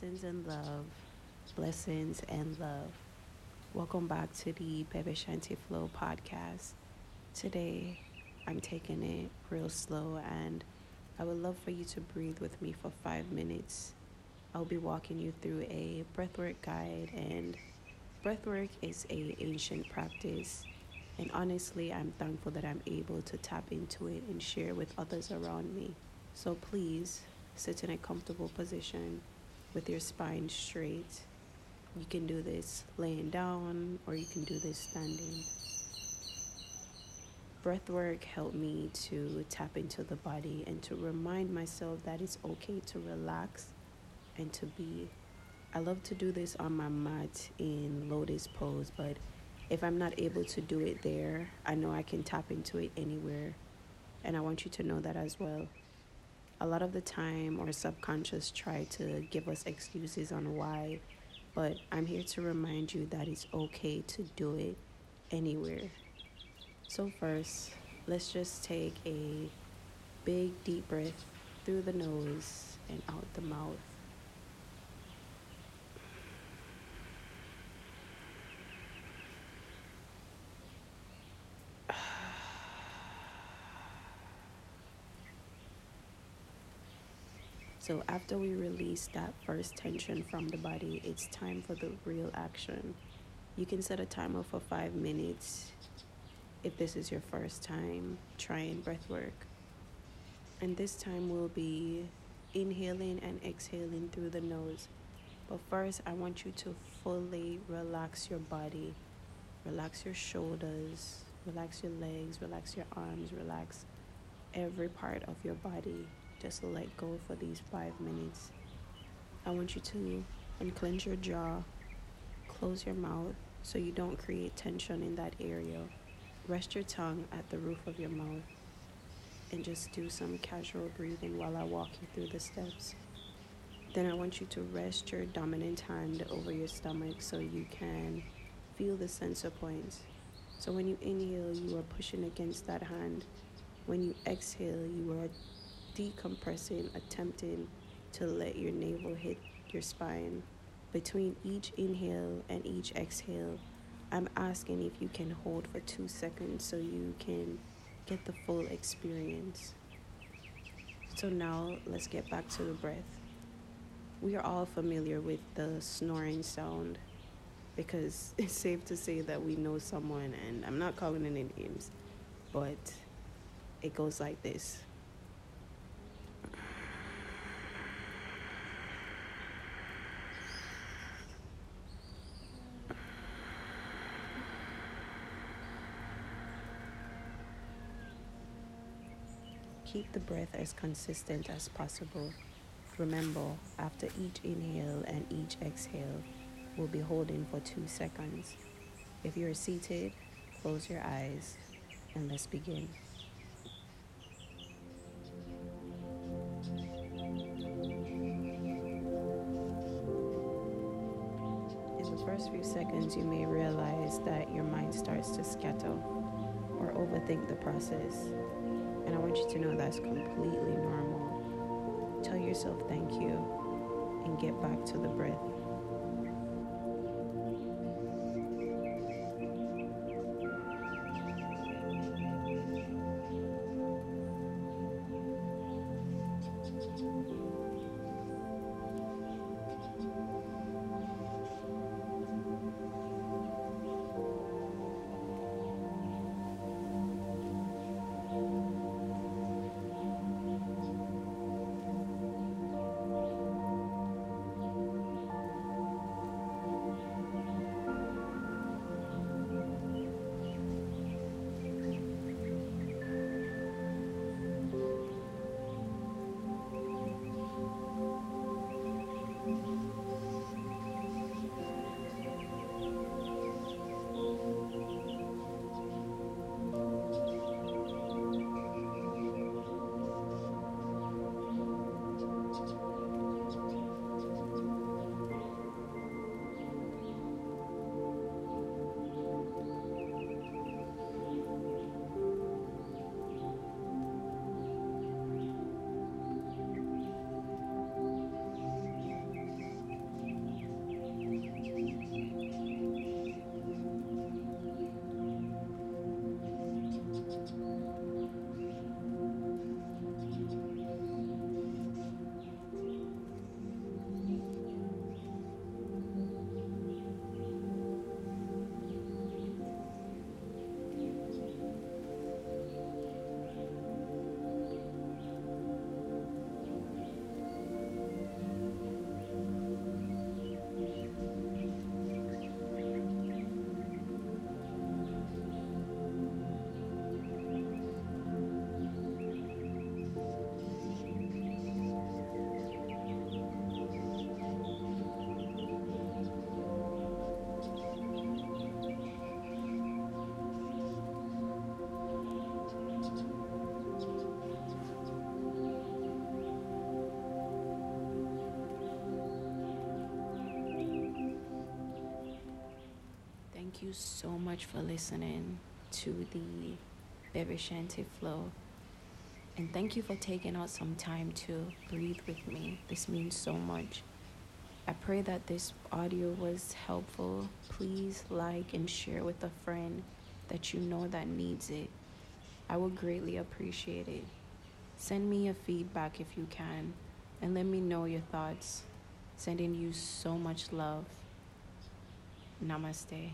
Blessings and love. Blessings and love. Welcome back to the BebehShanty Flow podcast. Today, I'm taking it real slow and I would love for you to breathe with me for five minutes. I'll be walking you through a breathwork guide and breathwork is a ancient practice and honestly I'm thankful that I'm able to tap into it and share with others around me. So please sit in a comfortable position with your spine straight. You can do this laying down or you can do this standing. Breath work helped me to tap into the body and to remind myself that it's okay to relax and to be. I love to do this on my mat in lotus pose, but if I'm not able to do it there, I know I can tap into it anywhere. And I want you to know that as well a lot of the time our subconscious try to give us excuses on why but i'm here to remind you that it's okay to do it anywhere. So first let's just take a big deep breath through the nose and out the mouth So, after we release that first tension from the body, it's time for the real action. You can set a timer for five minutes if this is your first time trying breath work. And this time we'll be inhaling and exhaling through the nose. But first, I want you to fully relax your body. Relax your shoulders, relax your legs, relax your arms, relax every part of your body just let go for these five minutes. I want you to unclench your jaw, close your mouth so you don't create tension in that area. Rest your tongue at the roof of your mouth and just do some casual breathing while I walk you through the steps. Then I want you to rest your dominant hand over your stomach so you can feel the sensor points. So when you inhale, you are pushing against that hand. When you exhale, you are decompressing, attempting to let your navel hit your spine. Between each inhale and each exhale, I'm asking if you can hold for two seconds so you can get the full experience. So now let's get back to the breath. We are all familiar with the snoring sound because it's safe to say that we know someone, and I'm not calling any names, but it goes like this. Keep the breath as consistent as possible. Remember, after each inhale and each exhale, we'll be holding for two seconds. If you're seated, close your eyes and let's begin. In the first few seconds, you may realize that your mind starts to scatter or overthink the process. And I want you to know that's completely normal. Tell yourself thank you and get back to the breath. You so much for listening to the BebehShanty Flow. And thank you for taking out some time to breathe with me. This means so much. I pray that this audio was helpful. Please like and share with a friend that you know that needs it. I would greatly appreciate it. Send me a feedback if you can and let me know your thoughts. Sending you so much love. Namaste.